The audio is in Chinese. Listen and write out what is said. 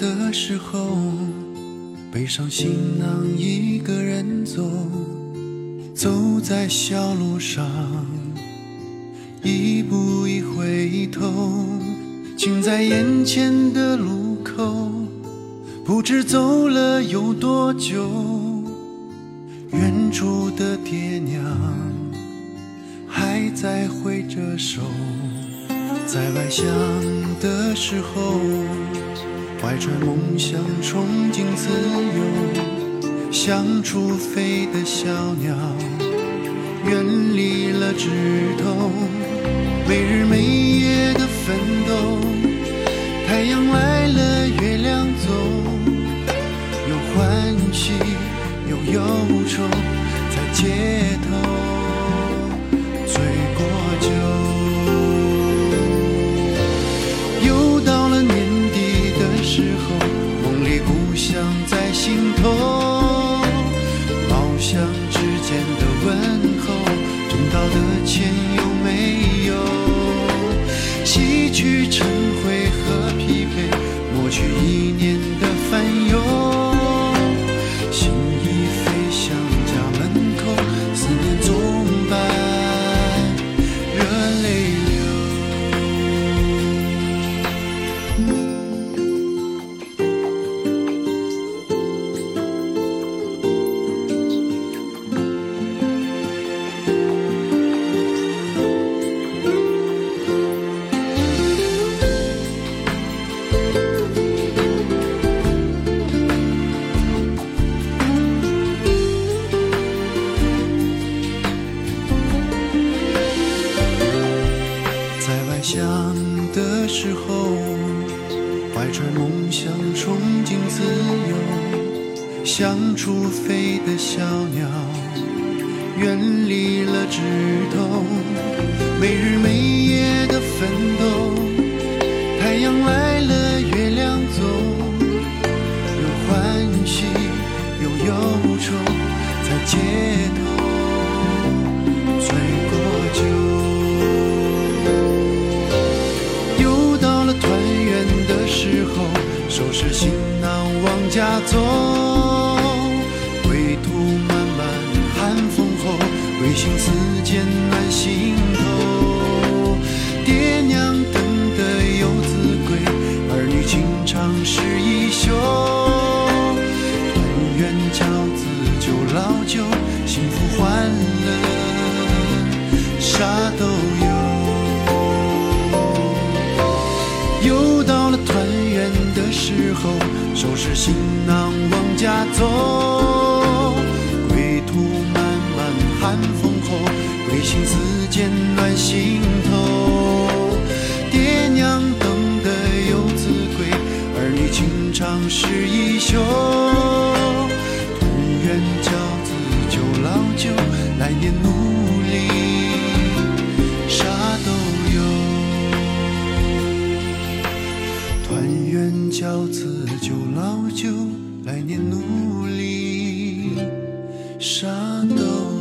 的时候，背上行囊一个人走，走在小路上，一步一回头，近在眼前的路口，不知走了有多久，远处的爹娘还在挥着手。在外乡的时候，怀揣梦想，憧憬自由，像雏飞的小鸟，远离了枝头，没日没夜的奋斗。太阳来了，月亮走，有欢喜，有忧愁，在街头的时候，怀揣梦想，憧憬自由，像雏飞的小鸟，远离了枝头，没日没夜的奋斗。太阳来了，月亮走，有欢喜，有忧愁，在街头收拾行囊往家走。归途漫漫寒风后，归心似箭暖心头。爹娘等得游子归，儿女情长是一宿。团圆饺子酒老酒，后，收拾行囊往家走。归途漫漫寒风后，归心似箭暖心头。爹娘等得游子归，儿女情长是一宿。团圆饺子酒老酒，来年饺子酒老酒，来年努力啥都。